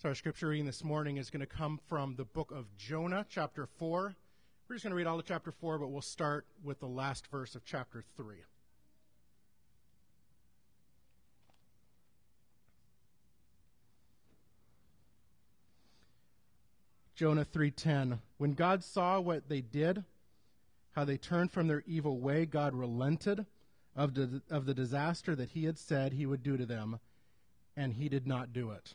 So, our scripture reading this morning is going to come from the book of Jonah, chapter 4. We're just going to read all of chapter 4, but we'll start with the last verse of chapter 3. Jonah 3:10 When God saw what they did, how they turned from their evil way, God relented of the, of the disaster that he had said he would do to them, and he did not do it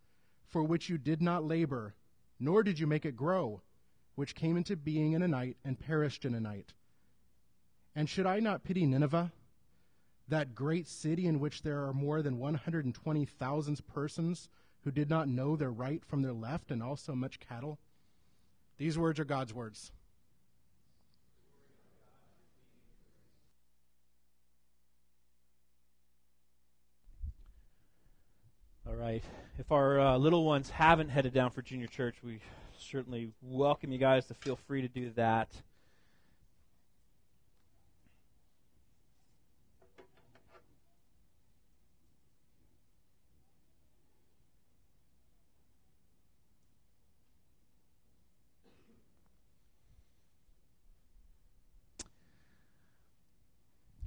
for which you did not labor, nor did you make it grow, which came into being in a night and perished in a night. And should I not pity Nineveh, that great city in which there are more than 120,000 persons who did not know their right from their left, and also much cattle? These words are God's words. All right. If our uh, little ones haven't headed down for junior church, we certainly welcome you guys to feel free to do that.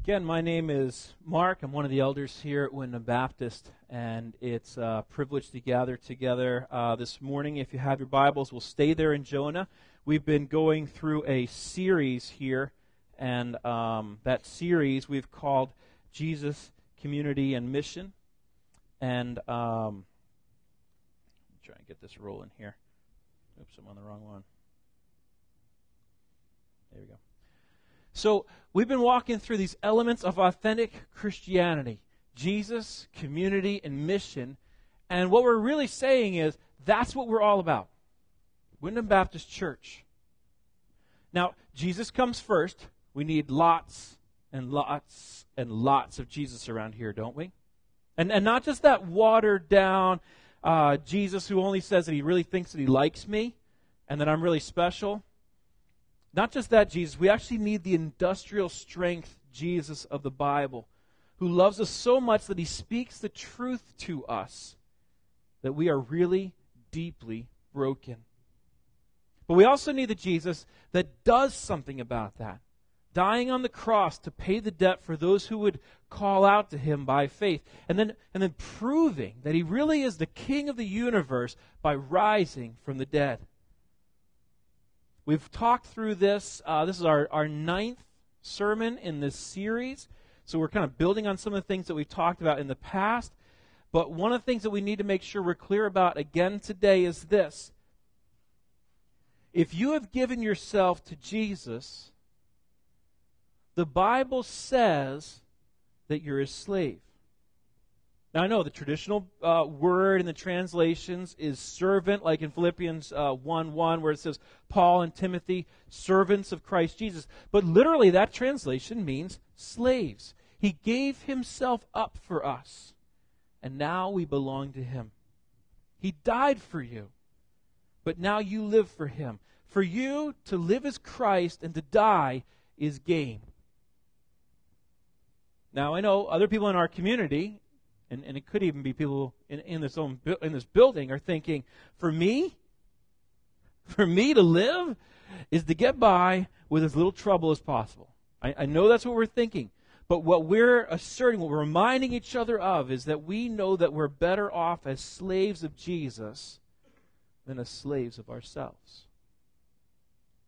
Again, my name is Mark. I'm one of the elders here at Windham Baptist, and it's a privilege to gather together uh, this morning. If you have your Bibles, we'll stay there in Jonah. We've been going through a series here, and um, that series we've called Jesus, Community, and Mission. And um, try and get this rolling here. Oops, I'm on the wrong one. There we go. So, we've been walking through these elements of authentic Christianity Jesus, community, and mission. And what we're really saying is that's what we're all about. Windham Baptist Church. Now, Jesus comes first. We need lots and lots and lots of Jesus around here, don't we? And, and not just that watered down uh, Jesus who only says that he really thinks that he likes me and that I'm really special. Not just that Jesus, we actually need the industrial strength Jesus of the Bible, who loves us so much that he speaks the truth to us that we are really deeply broken. But we also need the Jesus that does something about that, dying on the cross to pay the debt for those who would call out to him by faith, and then, and then proving that he really is the king of the universe by rising from the dead. We've talked through this. Uh, this is our, our ninth sermon in this series. So we're kind of building on some of the things that we've talked about in the past. But one of the things that we need to make sure we're clear about again today is this. If you have given yourself to Jesus, the Bible says that you're his slave. Now, I know the traditional uh, word in the translations is servant, like in Philippians uh, 1 1, where it says Paul and Timothy, servants of Christ Jesus. But literally, that translation means slaves. He gave himself up for us, and now we belong to him. He died for you. but now you live for him. For you to live as Christ and to die is gain. Now, I know other people in our community, and, and it could even be people in, in, this own, in this building, are thinking, for me, for me to live is to get by with as little trouble as possible. I, I know that's what we're thinking. But what we're asserting, what we're reminding each other of, is that we know that we're better off as slaves of Jesus than as slaves of ourselves.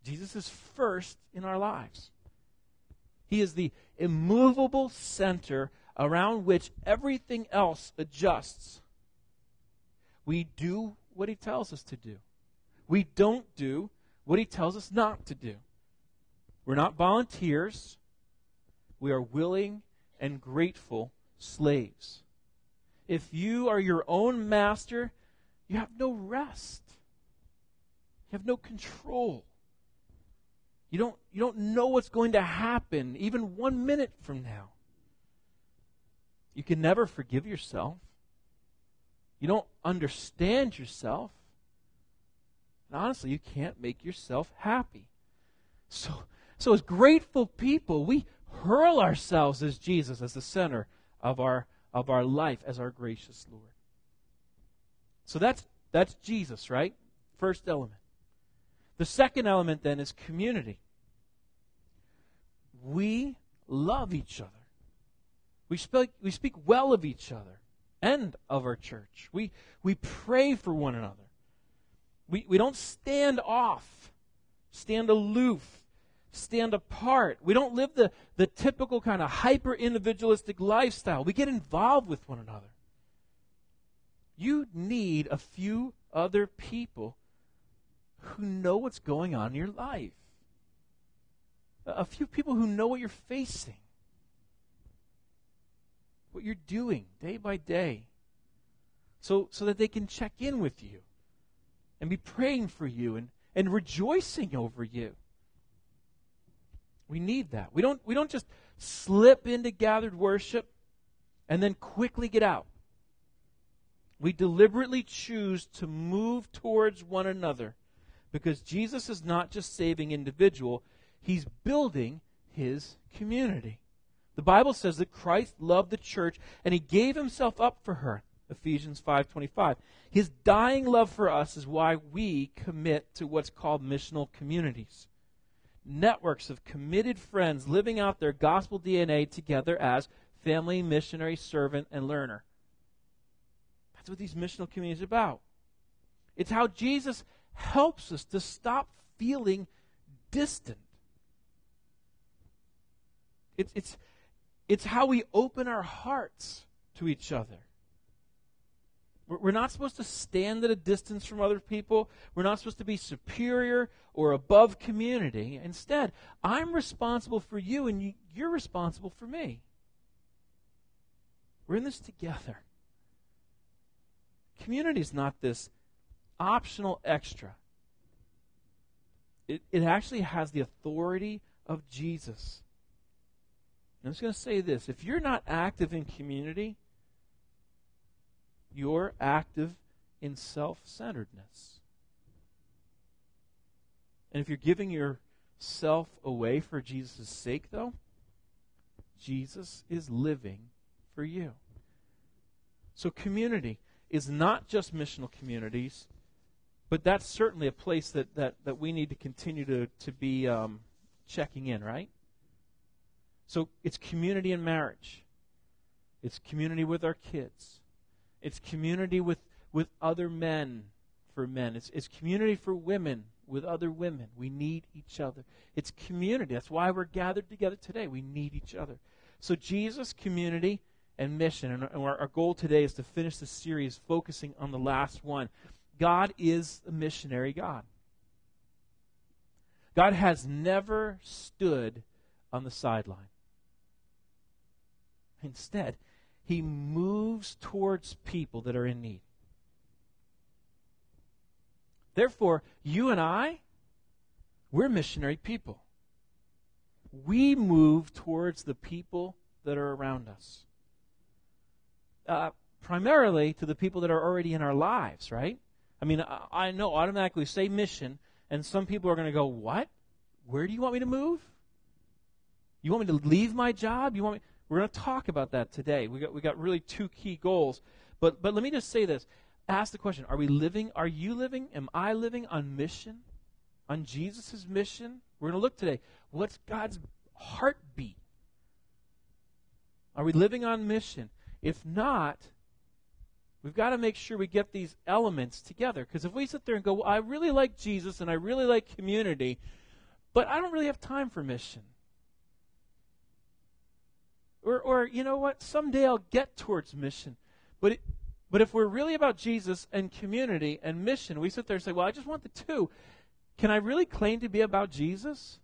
Jesus is first in our lives. He is the immovable center around which everything else adjusts. We do what he tells us to do. We don't do what he tells us not to do. We're not volunteers. We are willing and grateful slaves. If you are your own master, you have no rest. You have no control. You don't, you don't know what's going to happen even one minute from now. You can never forgive yourself. You don't understand yourself. And honestly, you can't make yourself happy. So, so as grateful people, we hurl ourselves as Jesus, as the center of our, of our life, as our gracious Lord. So that's, that's Jesus, right? First element. The second element then is community. We love each other. We speak, we speak well of each other and of our church. We, we pray for one another. We, we don't stand off, stand aloof, stand apart. We don't live the, the typical kind of hyper individualistic lifestyle. We get involved with one another. You need a few other people who know what's going on in your life. A few people who know what you're facing, what you're doing day by day, so, so that they can check in with you and be praying for you and, and rejoicing over you. We need that. We don't, we don't just slip into gathered worship and then quickly get out. We deliberately choose to move towards one another because Jesus is not just saving individual, he's building his community. The Bible says that Christ loved the church and he gave himself up for her. Ephesians 5:25. His dying love for us is why we commit to what's called missional communities. Networks of committed friends living out their gospel DNA together as family, missionary, servant, and learner. That's what these missional communities are about. It's how Jesus helps us to stop feeling distant. It's, it's, it's how we open our hearts to each other. We're not supposed to stand at a distance from other people. We're not supposed to be superior or above community. Instead, I'm responsible for you and you're responsible for me. We're in this together. Community is not this optional extra. It, it actually has the authority of Jesus. I'm just going to say this if you're not active in community, you're active in self centeredness. And if you're giving yourself away for Jesus' sake, though, Jesus is living for you. So, community is not just missional communities, but that's certainly a place that, that, that we need to continue to, to be um, checking in, right? So it's community in marriage, it's community with our kids, it's community with, with other men for men, it's, it's community for women with other women. We need each other. It's community. That's why we're gathered together today. We need each other. So, Jesus, community, and mission. And our, our goal today is to finish the series focusing on the last one. God is a missionary God. God has never stood on the sideline. Instead, he moves towards people that are in need. Therefore, you and I, we're missionary people. We move towards the people that are around us. Uh, primarily to the people that are already in our lives, right? I mean, I, I know automatically say mission, and some people are going to go, What? Where do you want me to move? You want me to leave my job? You want me? We're going to talk about that today. We got we got really two key goals. But but let me just say this. Ask the question, are we living are you living? Am I living on mission? On Jesus' mission? We're going to look today. What's God's heartbeat? Are we living on mission? If not, we've got to make sure we get these elements together. Because if we sit there and go, well, I really like Jesus and I really like community, but I don't really have time for mission. Or, or you know what? Someday I'll get towards mission. But, it, but if we're really about Jesus and community and mission, we sit there and say, well, I just want the two. Can I really claim to be about Jesus?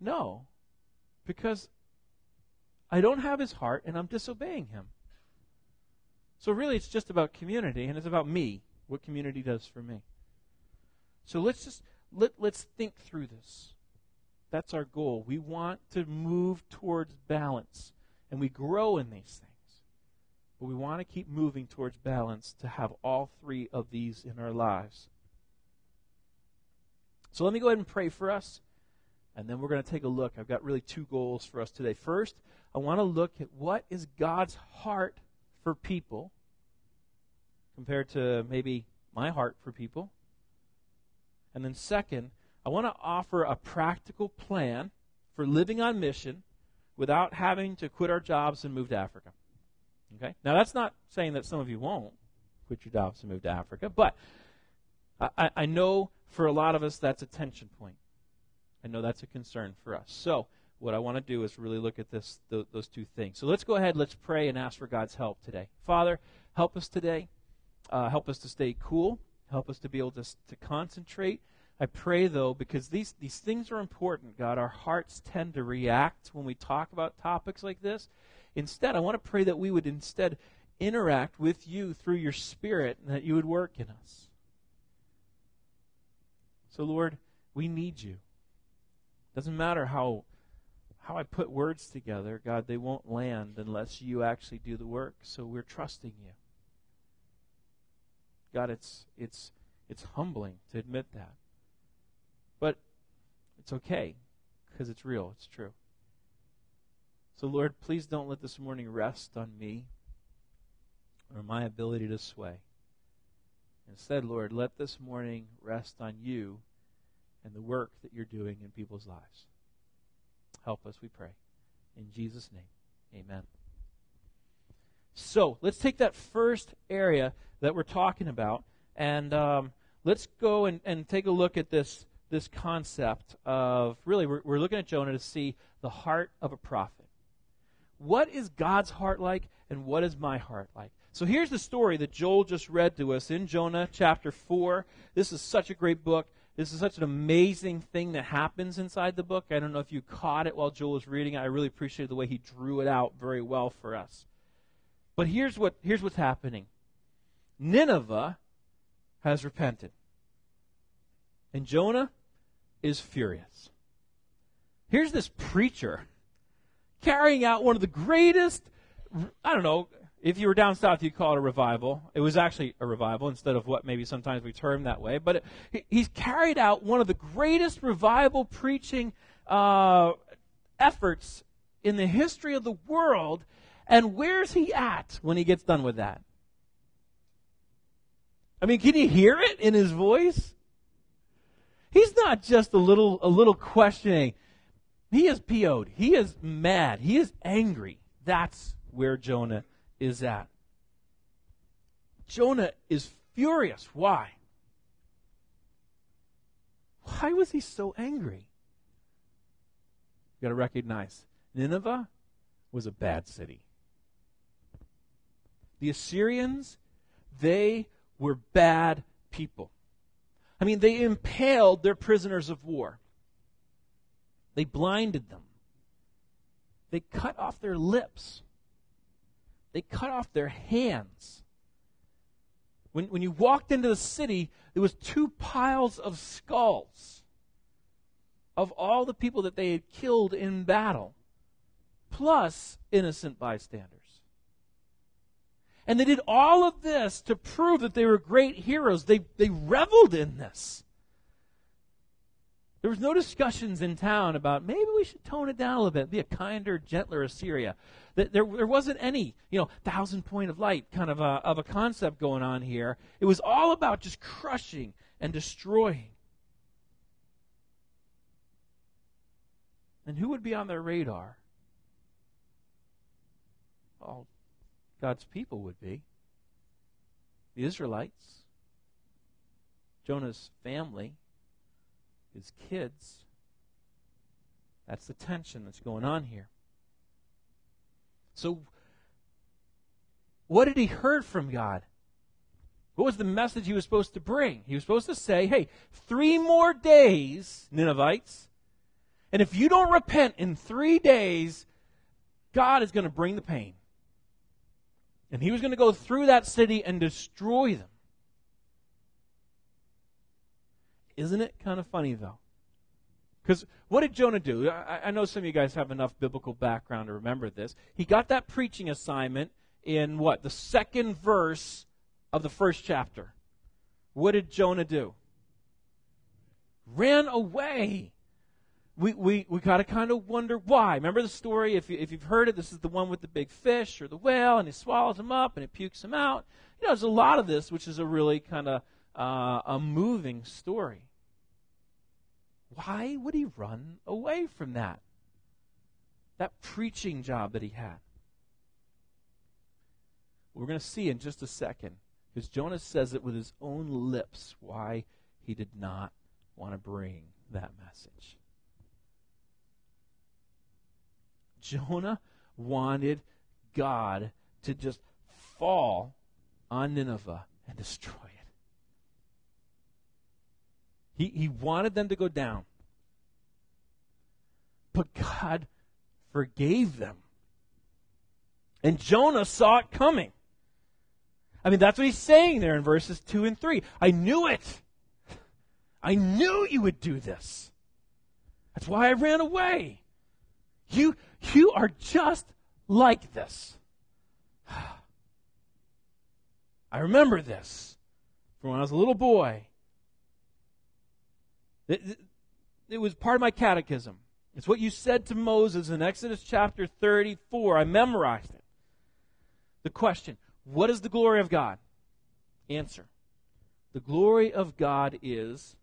No. Because I don't have his heart and I'm disobeying him. So really it's just about community and it's about me, what community does for me. So let's just let, let's think through this. That's our goal. We want to move towards balance, and we grow in these things. But we want to keep moving towards balance to have all three of these in our lives. So let me go ahead and pray for us, and then we're going to take a look. I've got really two goals for us today. First, I want to look at what is God's heart for people compared to maybe my heart for people. And then, second, I want to offer a practical plan for living on mission without having to quit our jobs and move to Africa. Okay? Now, that's not saying that some of you won't quit your jobs and move to Africa, but I, I know for a lot of us that's a tension point. I know that's a concern for us. So, what I want to do is really look at this, th- those two things. So, let's go ahead, let's pray and ask for God's help today. Father, help us today. Uh, help us to stay cool. Help us to be able to, to concentrate I pray, though, because these, these things are important, God. Our hearts tend to react when we talk about topics like this. Instead, I want to pray that we would instead interact with you through your Spirit and that you would work in us. So, Lord, we need you. Doesn't matter how how I put words together, God, they won't land unless you actually do the work. So we're trusting you. God, it's it's it's humbling to admit that. But it's okay because it's real, it's true. So, Lord, please don't let this morning rest on me or my ability to sway. Instead, Lord, let this morning rest on you and the work that you're doing in people's lives. Help us, we pray. In Jesus' name, amen. So, let's take that first area that we're talking about and um, let's go and, and take a look at this this concept of really, we're, we're looking at Jonah to see the heart of a prophet. What is God's heart like, and what is my heart like? So here's the story that Joel just read to us in Jonah chapter 4. This is such a great book. This is such an amazing thing that happens inside the book. I don't know if you caught it while Joel was reading it. I really appreciated the way he drew it out very well for us. But here's what here's what's happening. Nineveh has repented. And Jonah is furious. Here's this preacher carrying out one of the greatest, I don't know, if you were down south, you'd call it a revival. It was actually a revival instead of what maybe sometimes we term that way. But it, he's carried out one of the greatest revival preaching uh, efforts in the history of the world. And where's he at when he gets done with that? I mean, can you hear it in his voice? He's not just a little a little questioning. He is PO'd. He is mad. He is angry. That's where Jonah is at. Jonah is furious. Why? Why was he so angry? You got to recognize Nineveh was a bad city. The Assyrians, they were bad people. I mean, they impaled their prisoners of war. They blinded them. They cut off their lips. They cut off their hands. When, when you walked into the city, there was two piles of skulls of all the people that they had killed in battle, plus innocent bystanders. And they did all of this to prove that they were great heroes. They, they reveled in this. There was no discussions in town about maybe we should tone it down a little bit, be a kinder, gentler Assyria. There, there wasn't any, you know, thousand point of light kind of a, of a concept going on here. It was all about just crushing and destroying. And who would be on their radar? Well, God's people would be. The Israelites, Jonah's family, his kids. That's the tension that's going on here. So, what did he heard from God? What was the message he was supposed to bring? He was supposed to say, hey, three more days, Ninevites, and if you don't repent in three days, God is going to bring the pain. And he was going to go through that city and destroy them. Isn't it kind of funny, though? Because what did Jonah do? I, I, know some of you guys have enough biblical background to remember this. He got that preaching assignment in what? The second verse of the first chapter. What did Jonah do? Ran away. We, we, we got to kind of wonder why. Remember the story? If, you, if you've heard it, this is the one with the big fish or the whale, and he swallows him up and it pukes him out. You know, there's a lot of this, which is a really kind of uh, a moving story. Why would he run away from that? That preaching job that he had. We're going to see in just a second, because Jonah says it with his own lips why he did not want to bring that message. Jonah wanted God to just fall on Nineveh and destroy it. He, he wanted them to go down. But God forgave them. And Jonah saw it coming. I mean, that's what he's saying there in verses 2 and 3. I knew it. I knew you would do this. That's why I ran away. You, you are just like this. I remember this from when I was a little boy. It, it, was part of my catechism. It's what you said to Moses in Exodus chapter 34. I memorized it. The question What is the glory of God? Answer The glory of God is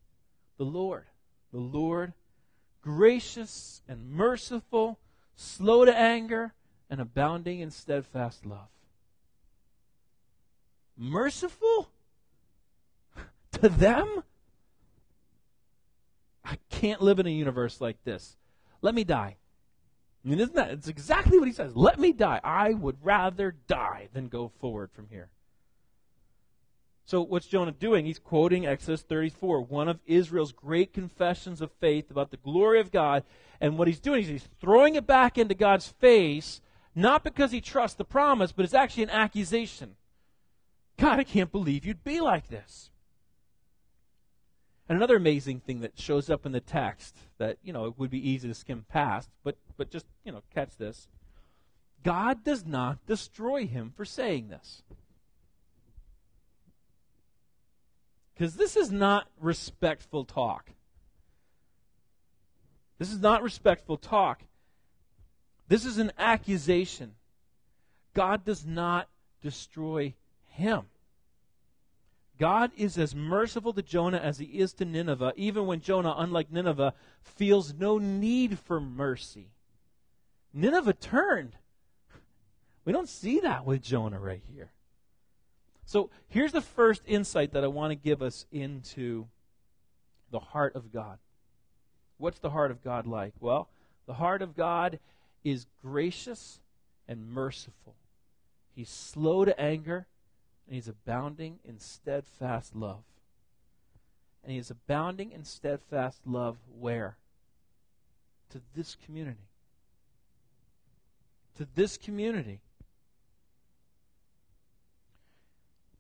the Lord. The Lord, gracious and merciful, slow to anger, and abounding in steadfast love. Merciful? to them? I can't live in a universe like this. Let me die. I mean, isn't that? It's exactly what he says. Let me die. I would rather die than go forward from here. So, what's Jonah doing? He's quoting Exodus 34, one of Israel's great confessions of faith about the glory of God. And what he's doing is he's throwing it back into God's face, not because he trusts the promise, but it's actually an accusation. God, I can't believe you'd be like this. And another amazing thing that shows up in the text that, you know, it would be easy to skim past, but, but just, you know, catch this. God does not destroy him for saying this. Because this is not respectful talk. This is not respectful talk. This is an accusation. God does not destroy him. God is as merciful to Jonah as he is to Nineveh, even when Jonah, unlike Nineveh, feels no need for mercy. Nineveh turned. We don't see that with Jonah right here. So here's the first insight that I want to give us into the heart of God. What's the heart of God like? Well, the heart of God is gracious and merciful. He's slow to anger and he's abounding in steadfast love. And he is abounding in steadfast love where? To this community. To this community.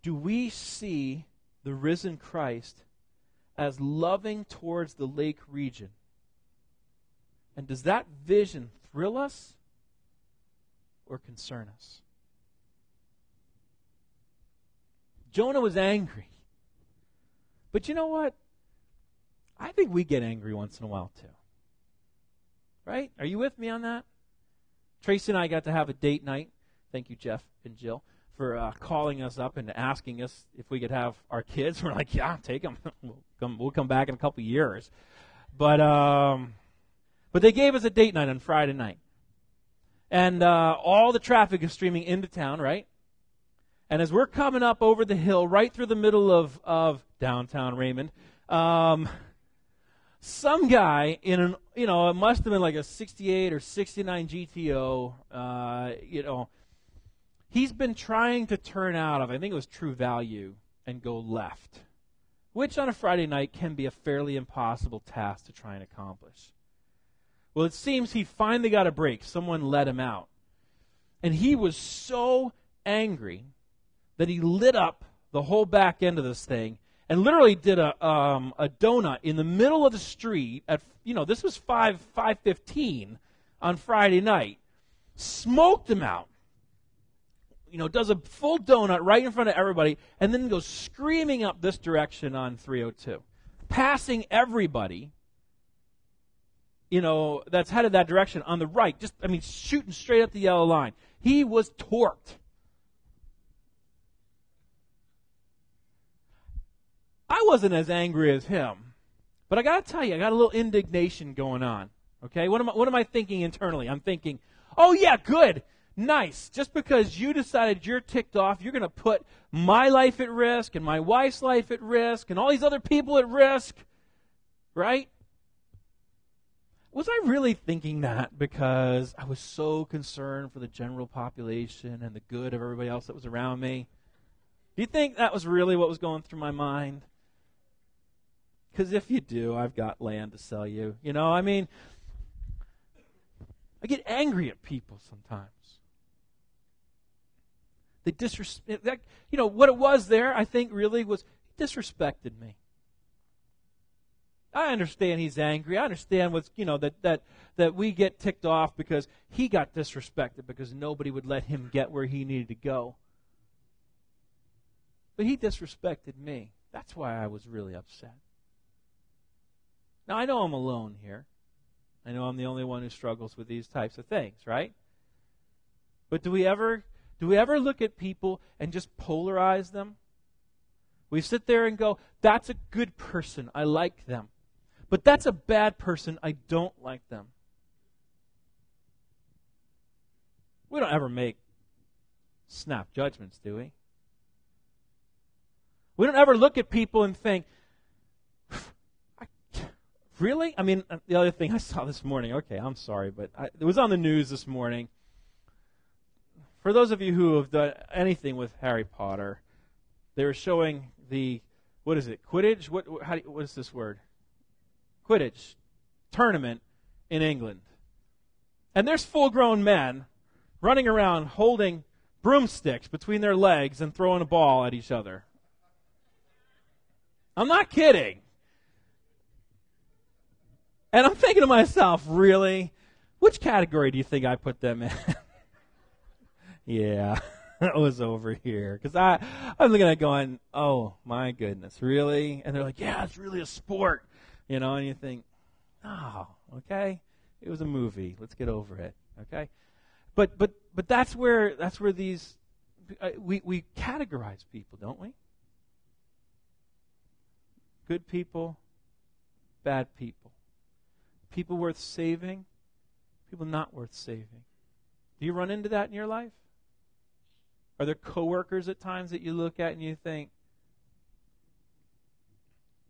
Do we see the risen Christ as loving towards the lake region? And does that vision thrill us or concern us? Jonah was angry. But you know what? I think we get angry once in a while too. Right? Are you with me on that? Tracy and I got to have a date night. Thank you, Jeff and Jill, for uh, calling us up and asking us if we could have our kids. We're like, yeah, take them. we'll come. We'll come back in a couple years. But um, but they gave us a date night on Friday night, and uh, all the traffic is streaming into town, right? And as we're coming up over the hill, right through the middle of of downtown Raymond, um, some guy in an you know it must have been like a 68 or 69 GTO uh, you know he's been trying to turn out of I think it was True Value and go left which on a Friday night can be a fairly impossible task to try and accomplish well it seems he finally got a break someone let him out and he was so angry that he lit up the whole back end of this thing and literally did a um, a donut in the middle of the street at you know this was five five fifteen on Friday night. Smoked him out. You know, does a full donut right in front of everybody, and then goes screaming up this direction on 302, passing everybody. You know, that's headed that direction on the right. Just, I mean, shooting straight up the yellow line. He was torqued. I wasn't as angry as him. But I got to tell you, I got a little indignation going on. Okay? What am, I, what am I thinking internally? I'm thinking, oh, yeah, good. Nice. Just because you decided you're ticked off, you're going to put my life at risk and my wife's life at risk and all these other people at risk. Right? Was I really thinking that because I was so concerned for the general population and the good of everybody else that was around me? Do you think that was really what was going through my mind? Because if you do, I've got land to sell you. You know, I mean, I get angry at people sometimes. They disrespect, you know, what it was there, I think, really was he disrespected me. I understand he's angry. I understand what's, you know, that, that, that we get ticked off because he got disrespected because nobody would let him get where he needed to go. But he disrespected me. That's why I was really upset. Now, I know I'm alone here. I know I'm the only one who struggles with these types of things, right? But do we ever do we ever look at people and just polarize them? We sit there and go, that's a good person. I like them. But that's a bad person. I don't like them. We don't ever make snap judgments, do we? We don't ever look at people and think, Really? I mean, uh, the other thing I saw this morning, okay, I'm sorry, but I, it was on the news this morning. For those of you who have done anything with Harry Potter, they were showing the, what is it, Quidditch? What, how do, what is this word? Quidditch tournament in England. And there's full grown men running around holding broomsticks between their legs and throwing a ball at each other. I'm not kidding. And I'm thinking to myself, really? Which category do you think I put them in? yeah, that was over here. Because I, I was looking at going, oh, my goodness, really? And they're like, yeah, it's really a sport. You know, and you think, oh, okay. It was a movie. Let's get over it. Okay? But, but, but that's where, that's where these, uh, we, we categorize people, don't we? Good people, bad people. People worth saving, people not worth saving. Do you run into that in your life? Are there coworkers at times that you look at and you think,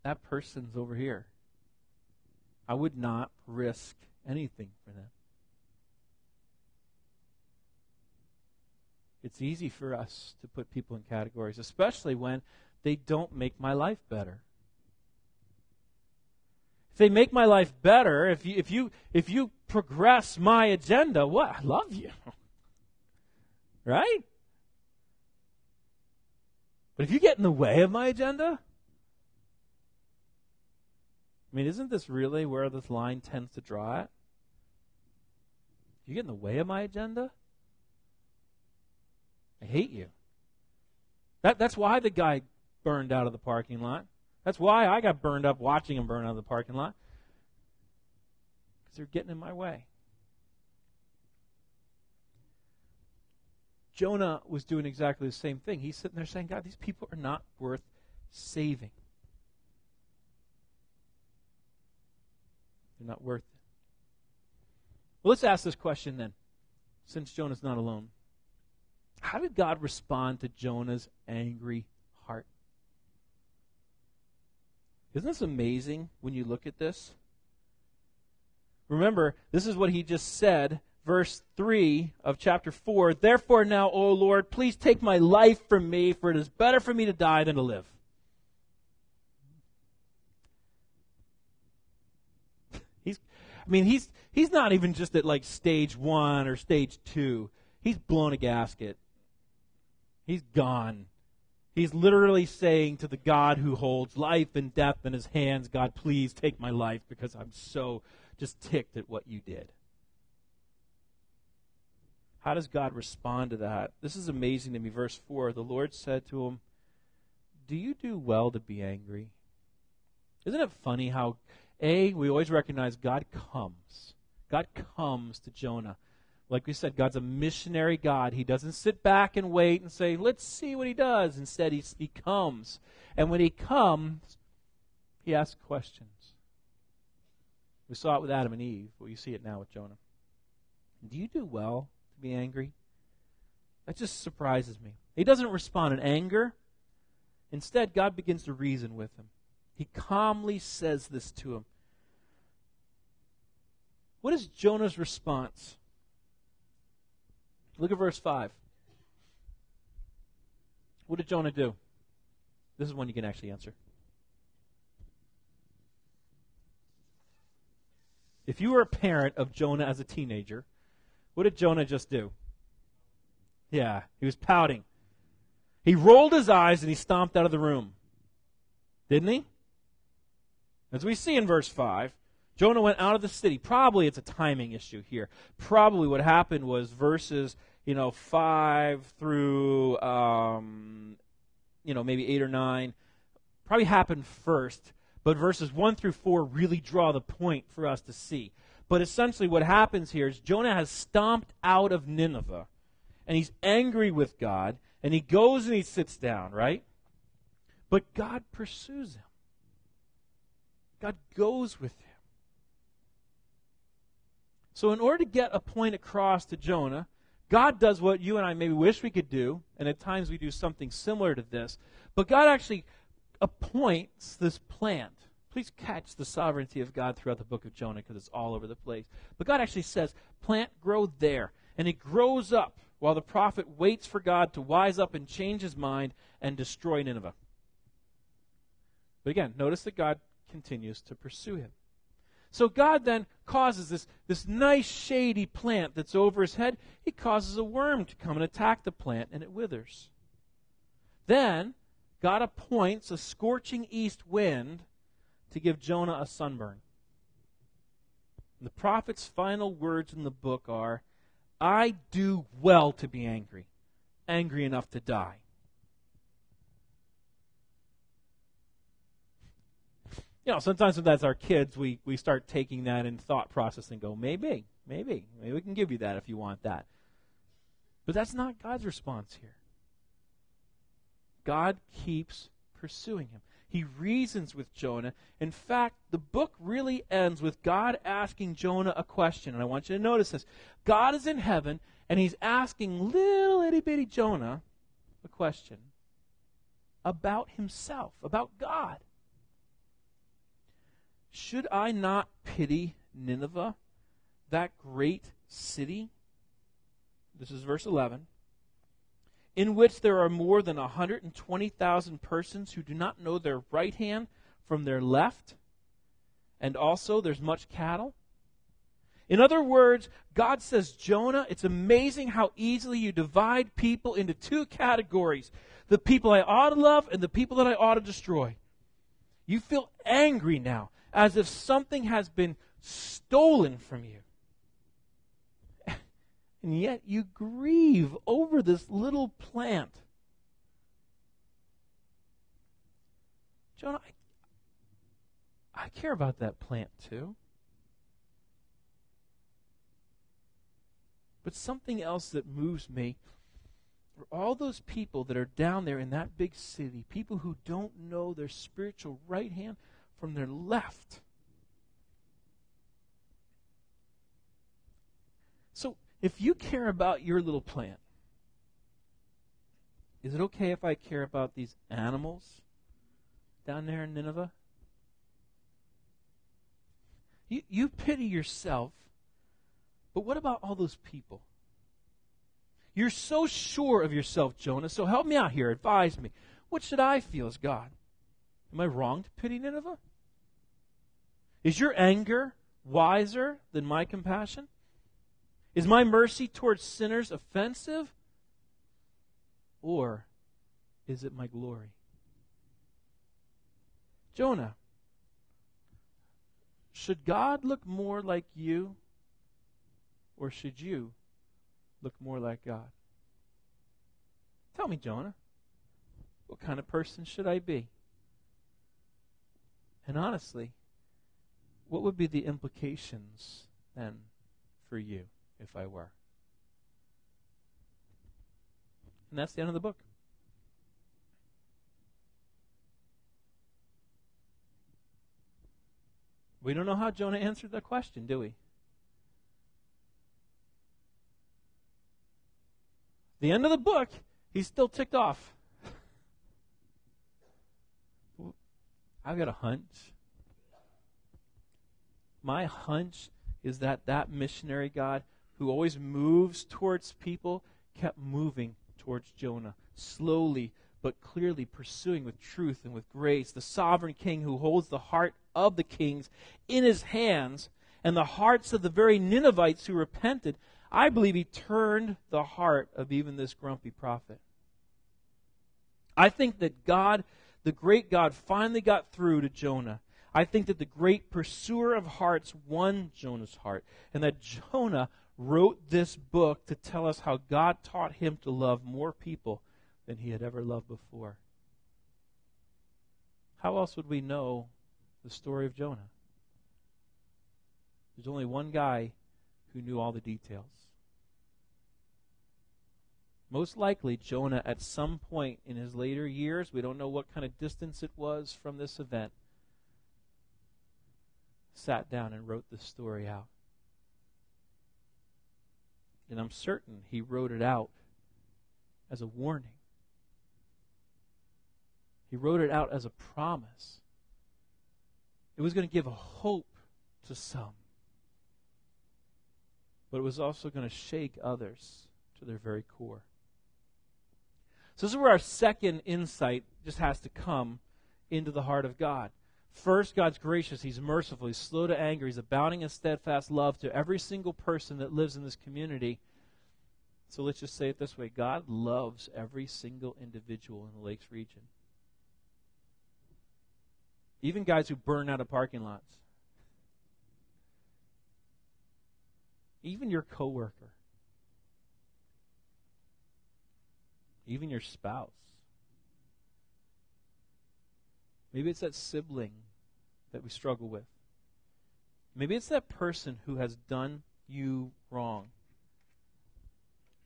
that person's over here? I would not risk anything for them. It's easy for us to put people in categories, especially when they don't make my life better if they make my life better, if you, if you, if you progress my agenda, what? I love you. Right? But if you get in the way of my agenda, I mean, isn't this really where this line tends to draw it? You get in the way of my agenda, I hate you. That, that's why the guy burned out of the parking lot. That's why I got burned up watching him burn out of the parking lot. Because they're getting in my way. Jonah was doing exactly the same thing. He's sitting there saying, God, these people are not worth saving. They're not worth it. Well, let's ask this question then, since Jonah's not alone. How did God respond to Jonah's angry heart? Isn't this amazing when you look at this? Remember, this is what he just said, verse 3 of chapter 4. Therefore, now, O Lord, please take my life from me, for it is better for me to die than to live. He's, I mean, he's, he's not even just at like stage one or stage two. He's blown a gasket. He's gone. He's literally saying to the God who holds life and death in his hands, God, please take my life because I'm so just ticked at what you did. How does God respond to that? This is amazing to me. Verse 4 The Lord said to him, Do you do well to be angry? Isn't it funny how, A, we always recognize God comes. God comes to Jonah like we said, God's a missionary God. He doesn't sit back and wait and say, let's see what he does. Instead, he, he comes. And when he comes, he asks questions. We saw it with Adam and Eve, but you see it now with Jonah. Do you do well be angry? That just surprises me. He doesn't respond in anger. Instead, God begins to reason with him. He calmly says this to him. What is Jonah's response? Look at verse 5. What did Jonah do? This is one you can actually answer. If you were a parent of Jonah as a teenager, what did Jonah just do? Yeah, he was pouting. He rolled his eyes and he stomped out of the room. Didn't he? As we see in verse 5, Jonah went out of the city. Probably it's a timing issue here. Probably what happened was verses you know, five through, um, you know, maybe eight or nine, probably happened first. But verses one through four really draw the point for us to see. But essentially, what happens here is Jonah has stomped out of Nineveh, and he's angry with God, and he goes and he sits down, right? But God pursues him. God goes with him. So, in order to get a point across to Jonah, God does what you and I maybe wish we could do, and at times we do something similar to this, but God actually appoints this plant. Please catch the sovereignty of God throughout the book of Jonah because it's all over the place. But God actually says, plant grow there. And it grows up while the prophet waits for God to wise up and change his mind and destroy Nineveh. But again, notice that God continues to pursue him. So God then causes this, this nice shady plant that's over his head, he causes a worm to come and attack the plant, and it withers. Then God appoints a scorching east wind to give Jonah a sunburn. And the prophet's final words in the book are I do well to be angry, angry enough to die. you know, sometimes when that's our kids, we, we start taking that in thought process and go, maybe, maybe, maybe we can give you that if you want that. But that's not God's response here. God keeps pursuing him. He reasons with Jonah. In fact, the book really ends with God asking Jonah a question. And I want you to notice this. God is in heaven, and he's asking little itty bitty Jonah a question about himself, about God. Should I not pity Nineveh, that great city? This is verse 11. In which there are more than 120,000 persons who do not know their right hand from their left, and also there's much cattle. In other words, God says, Jonah, it's amazing how easily you divide people into two categories the people I ought to love and the people that I ought to destroy. You feel angry now as if something has been stolen from you. And yet you grieve over this little plant Jonah, I, I care about that plant too. But something else that moves me are all those people that are down there in that big city, people who don't know their spiritual right hand from their left. So, if you care about your little plant, is it okay if I care about these animals down there in Nineveh? You, you pity yourself, but what about all those people? You're so sure of yourself, Jonah, so help me out here. Advise me. What should I feel as God? Am I wrong to pity Nineveh? Is your anger wiser than my compassion? Is my mercy towards sinners offensive? Or is it my glory? Jonah, should God look more like you? Or should you look more like God? Tell me, Jonah, what kind of person should I be? And honestly, what would be the implications then for you if I were? And that's the end of the book. We don't know how Jonah answered that question, do we? The end of the book, he's still ticked off. I've got a hunch. My hunch is that that missionary God who always moves towards people kept moving towards Jonah, slowly but clearly pursuing with truth and with grace. The sovereign king who holds the heart of the kings in his hands and the hearts of the very Ninevites who repented, I believe he turned the heart of even this grumpy prophet. I think that God, the great God, finally got through to Jonah. I think that the great pursuer of hearts won Jonah's heart, and that Jonah wrote this book to tell us how God taught him to love more people than he had ever loved before. How else would we know the story of Jonah? There's only one guy who knew all the details. Most likely, Jonah, at some point in his later years, we don't know what kind of distance it was from this event, sat down and wrote this story out. And I'm certain he wrote it out as a warning. He wrote it out as a promise. It was going to give a hope to some, but it was also going to shake others to their very core. So, this is where our second insight just has to come into the heart of God. First, God's gracious. He's merciful. He's slow to anger. He's abounding in steadfast love to every single person that lives in this community. So let's just say it this way God loves every single individual in the Lakes region. Even guys who burn out of parking lots. Even your coworker. Even your spouse. Maybe it's that sibling that we struggle with. Maybe it's that person who has done you wrong.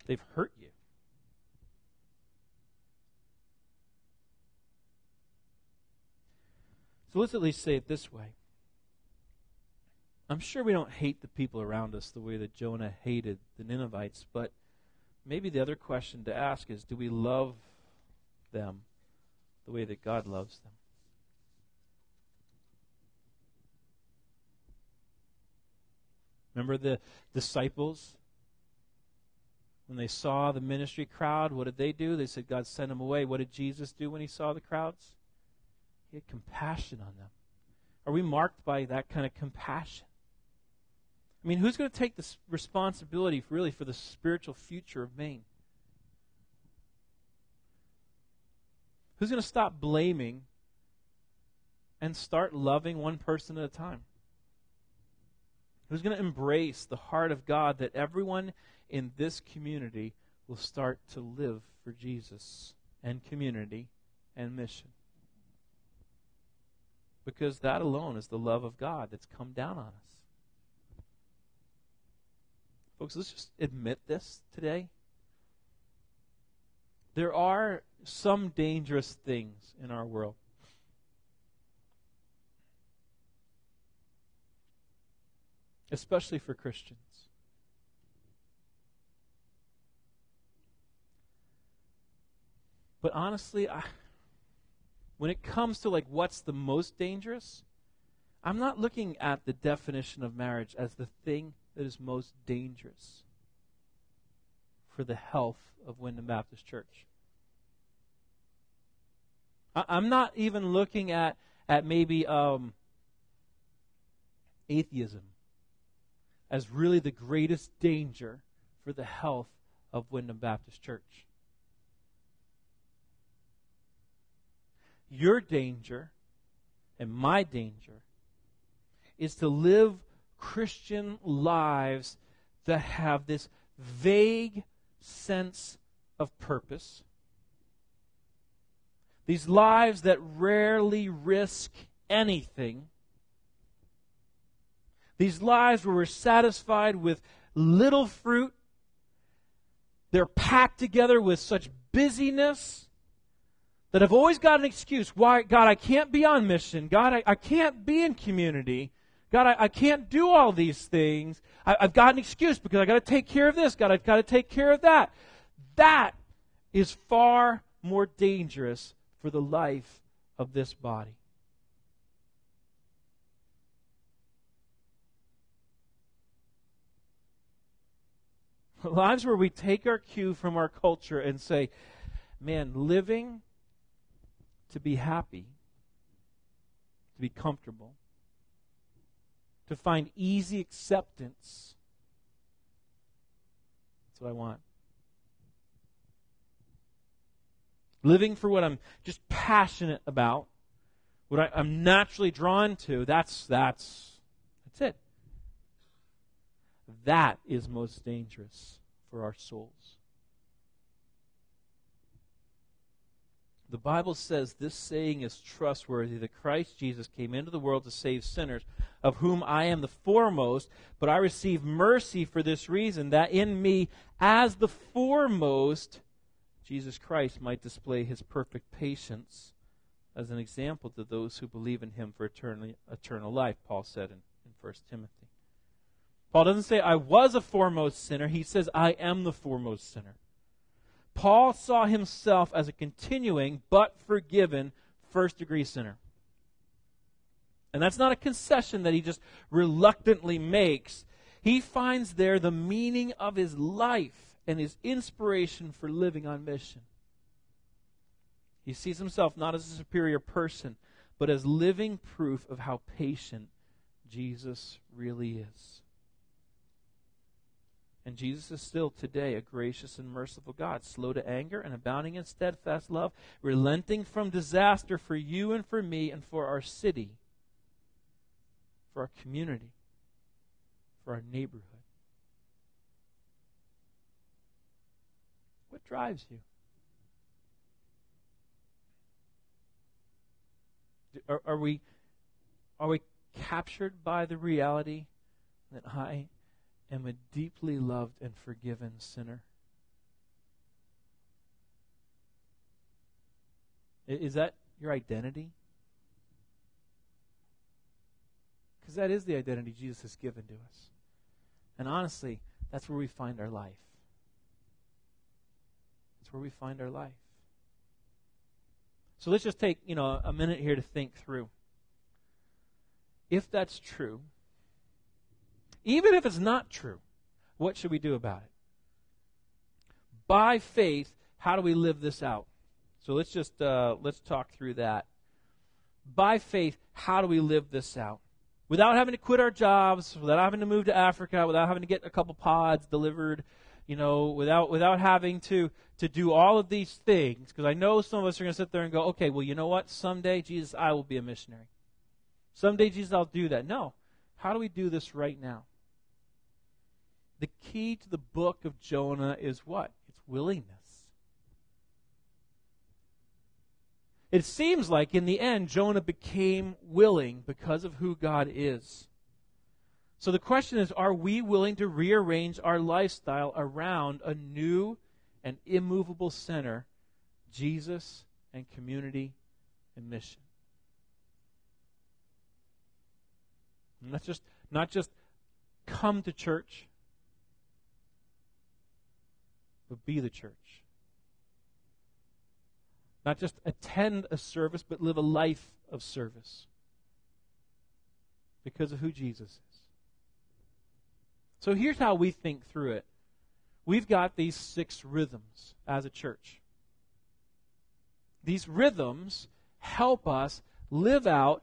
They've hurt you. So let's at least say it this way. I'm sure we don't hate the people around us the way that Jonah hated the Ninevites, but maybe the other question to ask is do we love them the way that God loves them? Remember the disciples? When they saw the ministry crowd, what did they do? They said, God sent them away. What did Jesus do when he saw the crowds? He had compassion on them. Are we marked by that kind of compassion? I mean, who's going to take the responsibility, really, for the spiritual future of Maine? Who's going to stop blaming and start loving one person at a time? Who's going to embrace the heart of God that everyone in this community will start to live for Jesus and community and mission. because that alone is the love of God that's come down on us. Folks, let's just admit this today. There are some dangerous things in our world. Especially for Christians. But honestly, I, when it comes to like what's the most dangerous, I'm not looking at the definition of marriage as the thing that is most dangerous for the health of Windham Baptist Church. I, am not even looking at at maybe um, atheism as really the greatest danger for the health of Windham Baptist Church. Your danger and my danger is to live Christian lives that have this vague sense of purpose. These lives that rarely risk anything. These lives where we're satisfied with little fruit. They're packed together with such busyness that I've always got an excuse. Why, God, I can't be on mission. God, I, I can't be in community. God, I, I can't do all these things. I, have got an excuse because I've got to take care of this. God, I've got to take care of that. That is far more dangerous for the life of this body. Lives where we take our cue from our culture and say, man, living to be happy, to be comfortable, to find easy acceptance. That's what I want. Living for what I'm just passionate about, what I, am naturally drawn to, that's that's that's it. That is most dangerous for our souls. The Bible says this saying is trustworthy that Christ Jesus came into the world to save sinners, of whom I am the foremost, but I receive mercy for this reason, that in me, as the foremost, Jesus Christ might display his perfect patience as an example to those who believe in him for eternal, eternal life, Paul said in, in 1 Timothy. Paul doesn't say, I was a foremost sinner. He says, I am the foremost sinner. Paul saw himself as a continuing but forgiven first degree sinner. And that's not a concession that he just reluctantly makes. He finds there the meaning of his life and his inspiration for living on mission. He sees himself not as a superior person, but as living proof of how patient Jesus really is. And Jesus is still today a gracious and merciful God, slow to anger and abounding in steadfast love, relenting from disaster for you and for me and for our city, for our community, for our neighborhood. What drives you? Are, are, we are we captured by the reality that I am a deeply loved and forgiven sinner. Is that your identity? Because that is the identity Jesus has given to us. And honestly, that's where we find our life. That's where we find our life. So let's just take, you know, a minute here to think through. If that's true, even if it's not true, what should we do about it? By faith, how do we live this out? So let's just uh, let's talk through that. By faith, how do we live this out? Without having to quit our jobs, without having to move to Africa, without having to get a couple pods delivered, you know, without without having to to do all of these things. Because I know some of us are going to sit there and go, okay, well, you know what? Someday, Jesus, I will be a missionary. Someday, Jesus, I'll do that. No. How do we do this right now? The key to the book of Jonah is what? It's willingness. it seems like in the end, Jonah became willing because of who God is. So the question is are we willing to rearrange our lifestyle around a new and immovable center, Jesus and community and mission? not just, not just come to church, but be the church. Not just attend a service, but live a life of service because of who Jesus is. So here's how we think through it. We've got these six rhythms as a church. These rhythms help us live out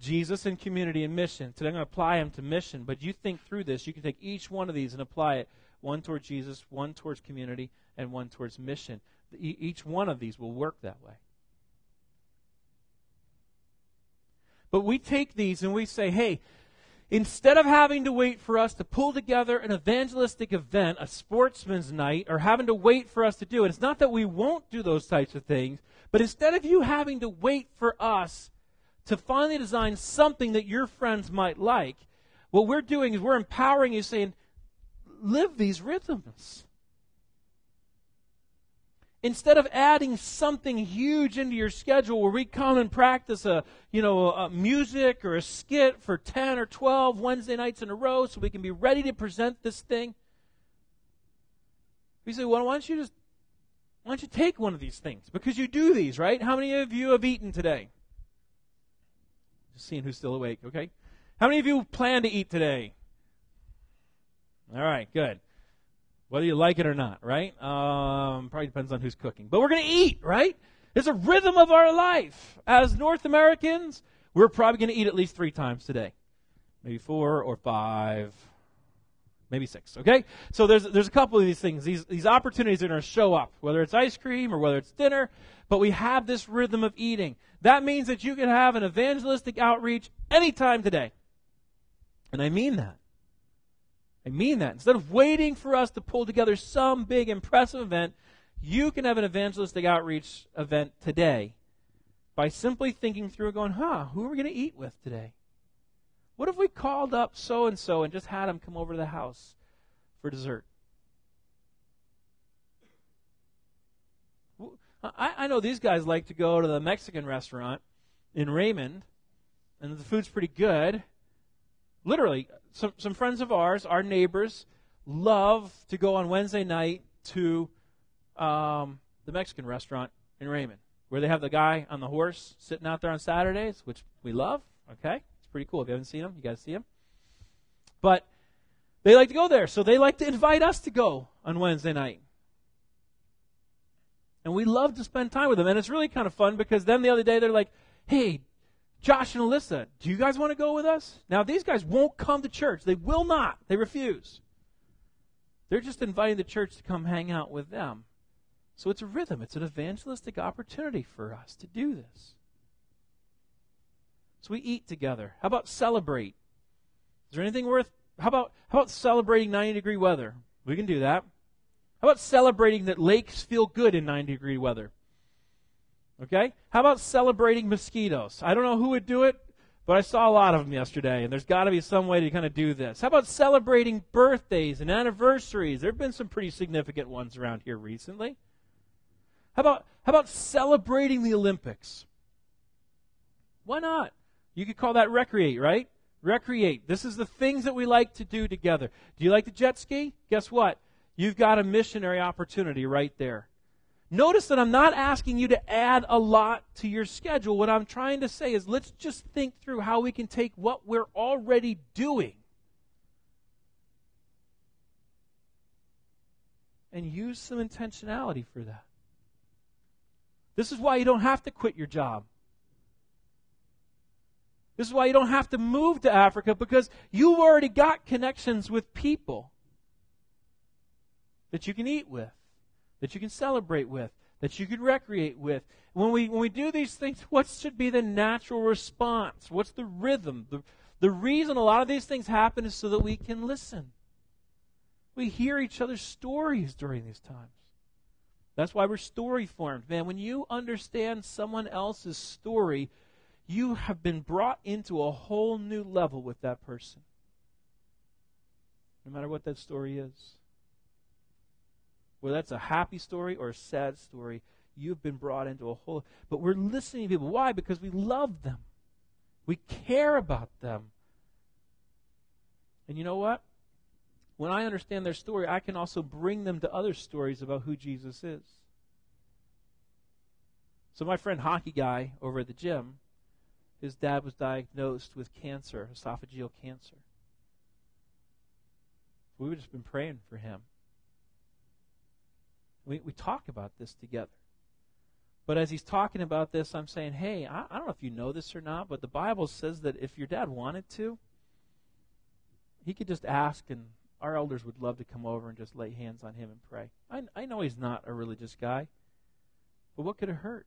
Jesus and community and mission. Today I'm going to apply them to mission, but you think through this. You can take each one of these and apply it one towards Jesus, one towards community, and one towards mission. Each one of these will work that way. But we take these and we say, hey, instead of having to wait for us to pull together an evangelistic event, a sportsman's night, or having to wait for us to do it, it's not that we won't do those types of things, but instead of you having to wait for us to finally design something that your friends might like, what we're doing is we're empowering you, saying, live these rhythms. Instead of adding something huge into your schedule where we come and practice a, you know, a music or a skit for 10 or 12 Wednesday nights in a row so we can be ready to present this thing, we say, well, why don't you just, why don't you take one of these things? Because you do these, right? How many of you have eaten today? Just seeing who's still awake, okay? How many of you plan to eat today? All right, good. Whether you like it or not, right? Um, probably depends on who's cooking. But we're going to eat, right? It's a rhythm of our life. As North Americans, we're probably going to eat at least three times today. Maybe four or five, maybe six. Okay? So there's there's a couple of these things. These these opportunities are going to show up, whether it's ice cream or whether it's dinner. But we have this rhythm of eating. That means that you can have an evangelistic outreach anytime today, and I mean that. I mean that. Instead of waiting for us to pull together some big, impressive event, you can have an evangelistic outreach event today by simply thinking through and going, huh, who are we going to eat with today? What if we called up so and so and just had them come over to the house for dessert? I, I know these guys like to go to the Mexican restaurant in Raymond, and the food's pretty good. Literally, some, some friends of ours, our neighbors, love to go on Wednesday night to um, the Mexican restaurant in Raymond, where they have the guy on the horse sitting out there on Saturdays, which we love. Okay, it's pretty cool. If you haven't seen him, you got to see him. But they like to go there, so they like to invite us to go on Wednesday night. And we love to spend time with them. And it's really kind of fun because then the other day they're like, hey, Josh and Alyssa, do you guys want to go with us? Now, these guys won't come to church. They will not. They refuse. They're just inviting the church to come hang out with them. So it's a rhythm, it's an evangelistic opportunity for us to do this. So we eat together. How about celebrate? Is there anything worth how about how about celebrating 90 degree weather? We can do that. How about celebrating that lakes feel good in 90 degree weather? Okay? How about celebrating mosquitoes? I don't know who would do it, but I saw a lot of them yesterday, and there's got to be some way to kind of do this. How about celebrating birthdays and anniversaries? There have been some pretty significant ones around here recently. How about, how about celebrating the Olympics? Why not? You could call that recreate, right? Recreate. This is the things that we like to do together. Do you like to jet ski? Guess what? You've got a missionary opportunity right there. Notice that I'm not asking you to add a lot to your schedule. What I'm trying to say is let's just think through how we can take what we're already doing and use some intentionality for that. This is why you don't have to quit your job. This is why you don't have to move to Africa because you've already got connections with people that you can eat with that you can celebrate with, that you can recreate with. When we, when we do these things, what should be the natural response? What's the rhythm? The, the reason a lot of these things happen is so that we can listen. We hear each other's stories during these times. That's why we're story formed. Man, when you understand someone else's story, you have been brought into a whole new level with that person. No matter what that story is. Whether that's a happy story or a sad story, you've been brought into a whole. But we're listening to people. Why? Because we love them, we care about them. And you know what? When I understand their story, I can also bring them to other stories about who Jesus is. So, my friend Hockey Guy over at the gym, his dad was diagnosed with cancer, esophageal cancer. We've just been praying for him. We, we talk about this together. But as he's talking about this, I'm saying, hey, I, I don't know if you know this or not, but the Bible says that if your dad wanted to, he could just ask, and our elders would love to come over and just lay hands on him and pray. I, I know he's not a religious guy, but what could it hurt?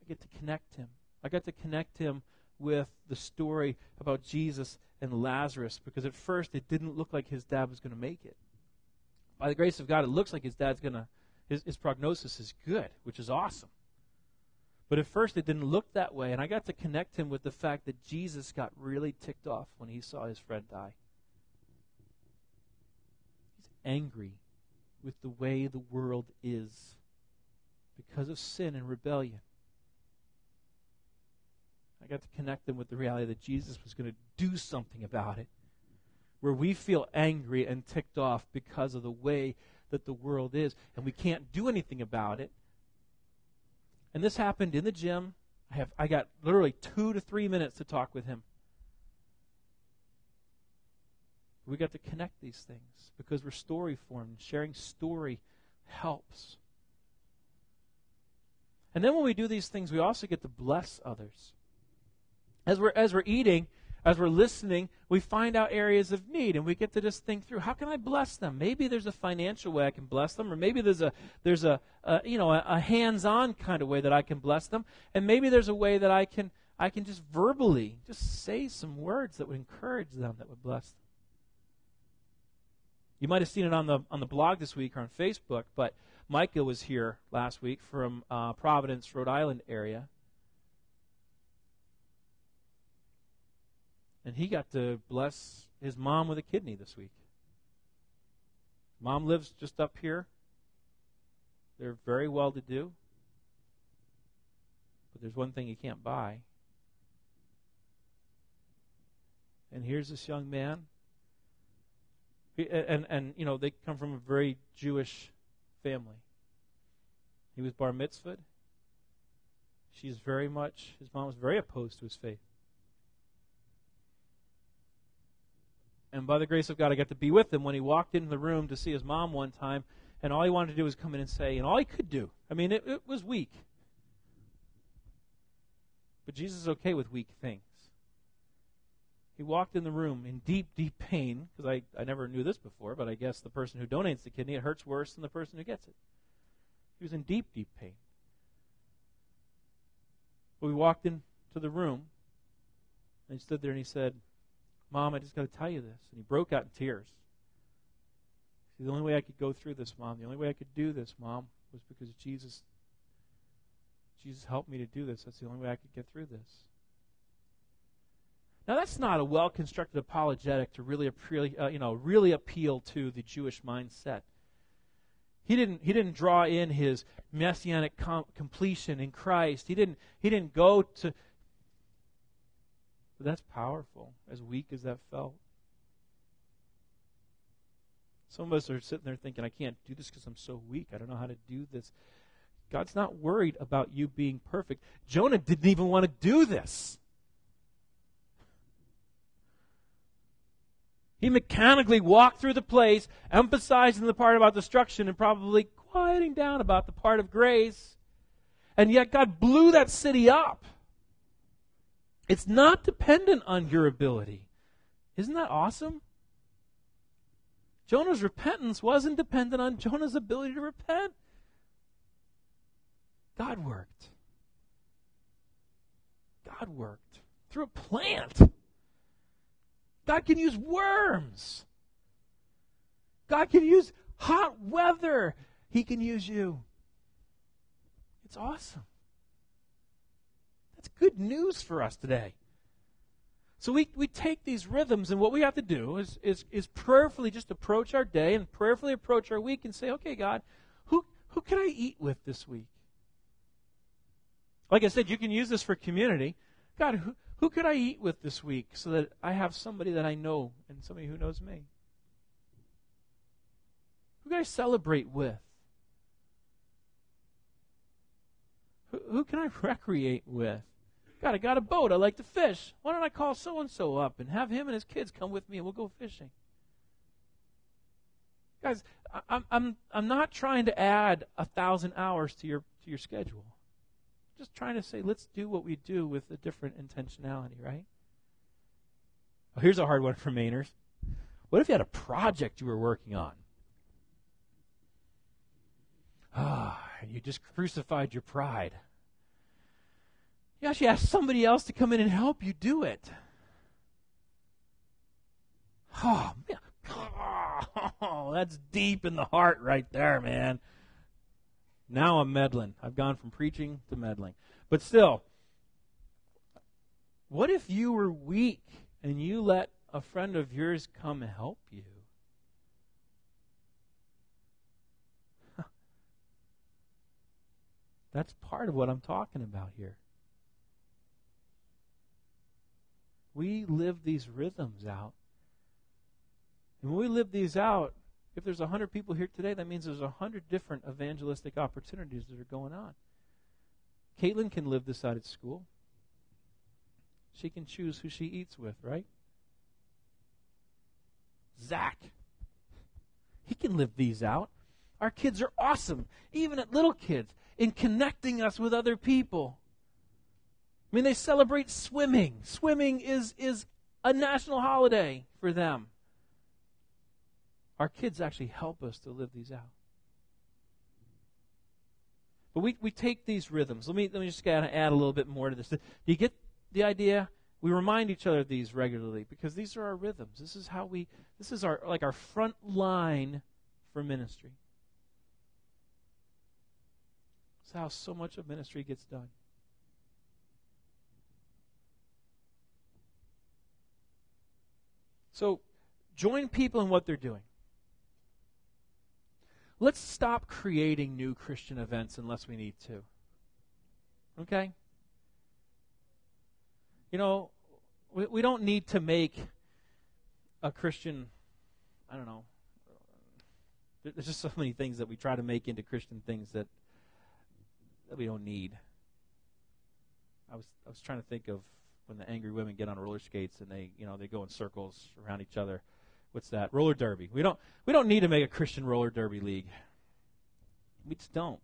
I get to connect him. I got to connect him with the story about Jesus and Lazarus because at first it didn't look like his dad was going to make it. By the grace of God, it looks like his dad's going to, his, his prognosis is good, which is awesome. But at first it didn't look that way, and I got to connect him with the fact that Jesus got really ticked off when he saw his friend die. He's angry with the way the world is because of sin and rebellion. I got to connect them with the reality that Jesus was going to do something about it. Where we feel angry and ticked off because of the way that the world is, and we can't do anything about it. And this happened in the gym. I have I got literally two to three minutes to talk with him. We got to connect these things because we're story formed. Sharing story helps. And then when we do these things, we also get to bless others as we're as we're eating as we're listening we find out areas of need and we get to just think through how can i bless them? Maybe there's a financial way i can bless them or maybe there's a there's a, a you know a, a hands-on kind of way that i can bless them. And maybe there's a way that i can i can just verbally just say some words that would encourage them that would bless them. You might have seen it on the on the blog this week or on facebook but micah was here last week from uh, providence rhode island area And he got to bless his mom with a kidney this week. Mom lives just up here. They're very well to do. But there's one thing you can't buy. And here's this young man. And, and, you know, they come from a very Jewish family. He was bar mitzvahed. She's very much, his mom was very opposed to his faith. And by the grace of God, I got to be with him when he walked into the room to see his mom one time, and all he wanted to do was come in and say, and all he could do. I mean, it, it was weak. But Jesus is okay with weak things. He walked in the room in deep, deep pain, because I, I never knew this before, but I guess the person who donates the kidney, it hurts worse than the person who gets it. He was in deep, deep pain. But we walked into the room, and he stood there and he said, Mom, I just got to tell you this. And he broke out in tears. See, the only way I could go through this, Mom, the only way I could do this, Mom, was because Jesus Jesus helped me to do this. That's the only way I could get through this. Now that's not a well-constructed apologetic to really appeal, uh, you know, really appeal to the Jewish mindset. He didn't he didn't draw in his messianic com- completion in Christ. He didn't he didn't go to but that's powerful, as weak as that felt. Some of us are sitting there thinking, I can't do this because I'm so weak. I don't know how to do this. God's not worried about you being perfect. Jonah didn't even want to do this. He mechanically walked through the place, emphasizing the part about destruction and probably quieting down about the part of grace. And yet God blew that city up. It's not dependent on your ability. Isn't that awesome? Jonah's repentance wasn't dependent on Jonah's ability to repent. God worked. God worked through a plant. God can use worms. God can use hot weather, He can use you. It's awesome. That's good news for us today. So we, we take these rhythms, and what we have to do is, is, is prayerfully just approach our day and prayerfully approach our week and say, okay, God, who, who can I eat with this week? Like I said, you can use this for community. God, who, who could I eat with this week so that I have somebody that I know and somebody who knows me? Who can I celebrate with? Who, who can I recreate with? God, I got a boat. I like to fish. Why don't I call so and so up and have him and his kids come with me and we'll go fishing? Guys, I'm, I'm, I'm not trying to add a thousand hours to your, to your schedule. I'm just trying to say, let's do what we do with a different intentionality, right? Oh, here's a hard one for Mainers. What if you had a project you were working on? Ah, and you just crucified your pride. You actually ask somebody else to come in and help you do it. Oh, man. Oh, that's deep in the heart right there, man. Now I'm meddling. I've gone from preaching to meddling. But still, what if you were weak and you let a friend of yours come help you? That's part of what I'm talking about here. We live these rhythms out. And when we live these out, if there's 100 people here today, that means there's 100 different evangelistic opportunities that are going on. Caitlin can live this out at school. She can choose who she eats with, right? Zach. He can live these out. Our kids are awesome, even at little kids, in connecting us with other people. I mean, they celebrate swimming. Swimming is, is a national holiday for them. Our kids actually help us to live these out. But we, we take these rhythms. Let me, let me just kind of add a little bit more to this. Do you get the idea? We remind each other of these regularly because these are our rhythms. This is how we, this is our, like our front line for ministry. It's how so much of ministry gets done. So join people in what they're doing. Let's stop creating new Christian events unless we need to. Okay? You know, we, we don't need to make a Christian, I don't know. There's just so many things that we try to make into Christian things that that we don't need. I was I was trying to think of when the angry women get on roller skates and they, you know, they go in circles around each other. What's that? Roller derby. We don't we don't need to make a Christian roller derby league. We just don't.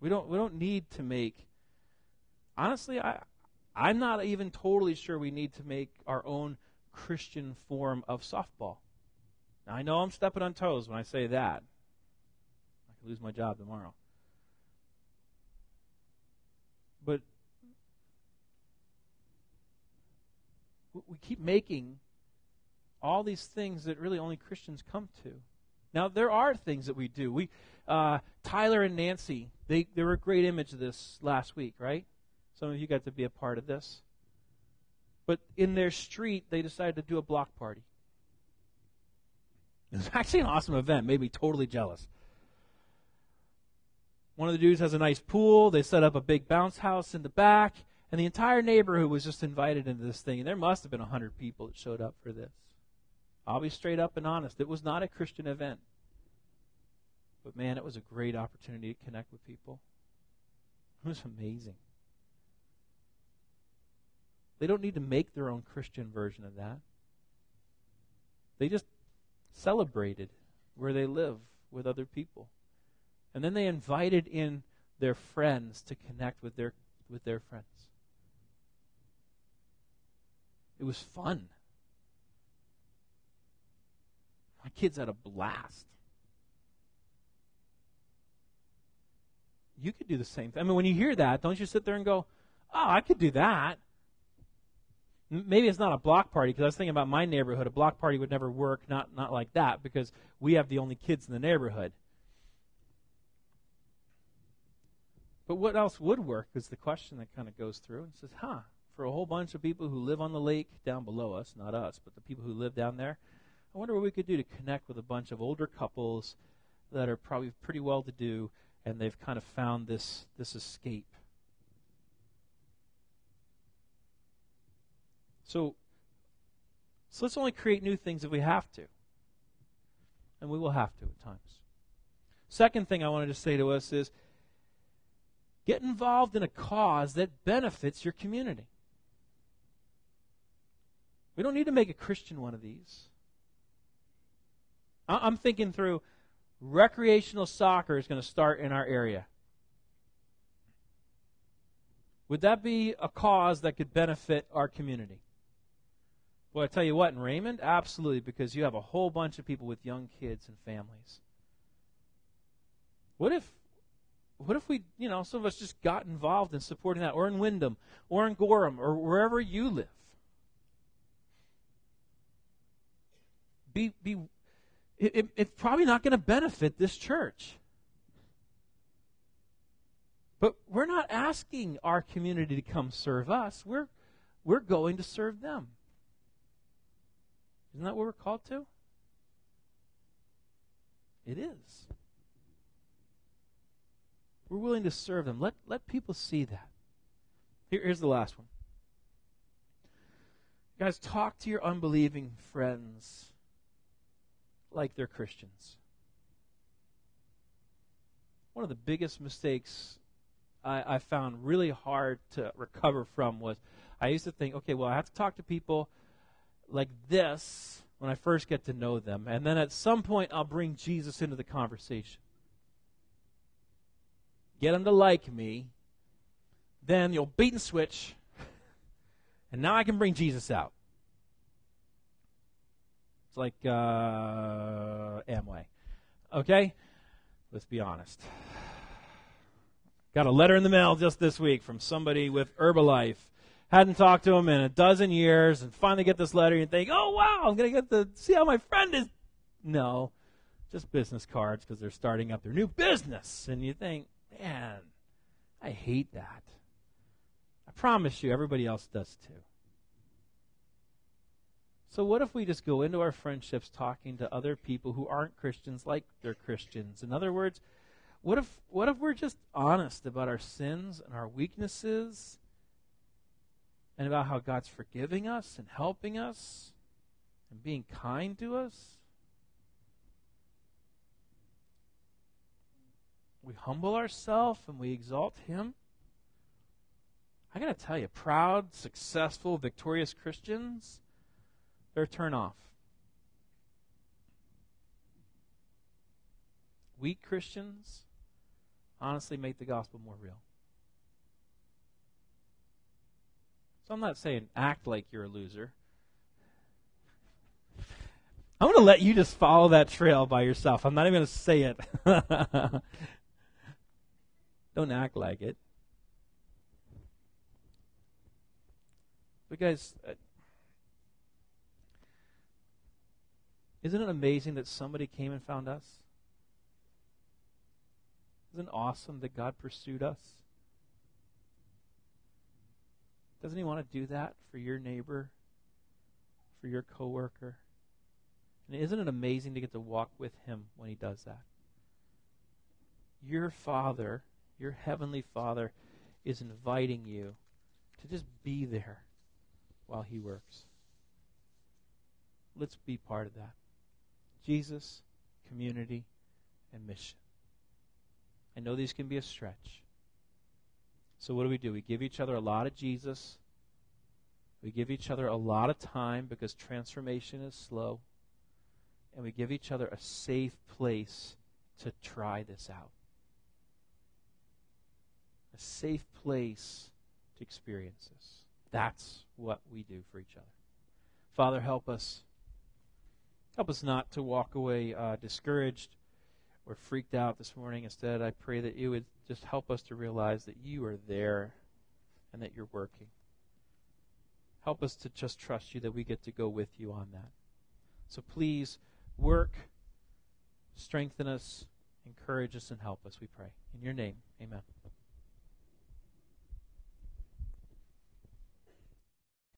We don't we don't need to make honestly I I'm not even totally sure we need to make our own Christian form of softball. Now, I know I'm stepping on toes when I say that. I could lose my job tomorrow. But we keep making all these things that really only Christians come to. Now there are things that we do. We uh, Tyler and Nancy, they they were a great image of this last week, right? Some of you got to be a part of this. But in their street, they decided to do a block party. It was actually an awesome event. Made me totally jealous. One of the dudes has a nice pool. They set up a big bounce house in the back, and the entire neighborhood was just invited into this thing. And there must have been a hundred people that showed up for this. I'll be straight up and honest. It was not a Christian event. But man, it was a great opportunity to connect with people. It was amazing. They don't need to make their own Christian version of that. They just celebrated where they live with other people. And then they invited in their friends to connect with their with their friends. It was fun. My kids had a blast. You could do the same thing. I mean, when you hear that, don't you sit there and go, "Oh, I could do that." maybe it's not a block party because I was thinking about my neighborhood. A block party would never work, not not like that because we have the only kids in the neighborhood. But what else would work is the question that kind of goes through and says, huh, for a whole bunch of people who live on the lake down below us, not us, but the people who live down there, I wonder what we could do to connect with a bunch of older couples that are probably pretty well to do and they've kind of found this this escape. So so let's only create new things if we have to. And we will have to at times. Second thing I wanted to say to us is get involved in a cause that benefits your community. We don't need to make a Christian one of these. I'm thinking through recreational soccer is going to start in our area. Would that be a cause that could benefit our community? Well, I tell you what, in Raymond, absolutely, because you have a whole bunch of people with young kids and families. What if, what if we, you know, some of us just got involved in supporting that, or in Windham, or in Gorham, or wherever you live? Be, be, it, it, it's probably not going to benefit this church. But we're not asking our community to come serve us. We're, we're going to serve them. Isn't that what we're called to? It is. We're willing to serve them. Let, let people see that. Here, here's the last one. Guys, talk to your unbelieving friends like they're Christians. One of the biggest mistakes I, I found really hard to recover from was I used to think, okay, well, I have to talk to people like this when I first get to know them. And then at some point, I'll bring Jesus into the conversation. Get them to like me. Then you'll beat and switch. And now I can bring Jesus out. It's like uh, Amway. Okay? Let's be honest. Got a letter in the mail just this week from somebody with Herbalife hadn't talked to him in a dozen years, and finally get this letter, and think, oh, wow, I'm going to get to see how my friend is. No, just business cards because they're starting up their new business. And you think, man, I hate that. I promise you, everybody else does too. So, what if we just go into our friendships talking to other people who aren't Christians like they're Christians? In other words, what if, what if we're just honest about our sins and our weaknesses and about how God's forgiving us and helping us and being kind to us. We humble ourselves and we exalt Him. I got to tell you, proud, successful, victorious Christians, they're turn off. Weak Christians honestly make the gospel more real. So I'm not saying act like you're a loser. I'm going to let you just follow that trail by yourself. I'm not even going to say it. Don't act like it. But, guys, uh, isn't it amazing that somebody came and found us? Isn't it awesome that God pursued us? Doesn't he want to do that for your neighbor, for your coworker? And isn't it amazing to get to walk with him when he does that? Your Father, your Heavenly Father, is inviting you to just be there while he works. Let's be part of that. Jesus, community, and mission. I know these can be a stretch. So, what do we do? We give each other a lot of Jesus. We give each other a lot of time because transformation is slow. And we give each other a safe place to try this out. A safe place to experience this. That's what we do for each other. Father, help us. Help us not to walk away uh, discouraged or freaked out this morning. Instead, I pray that you would just help us to realize that you are there and that you're working. Help us to just trust you that we get to go with you on that. So please work, strengthen us, encourage us, and help us, we pray. In your name, amen.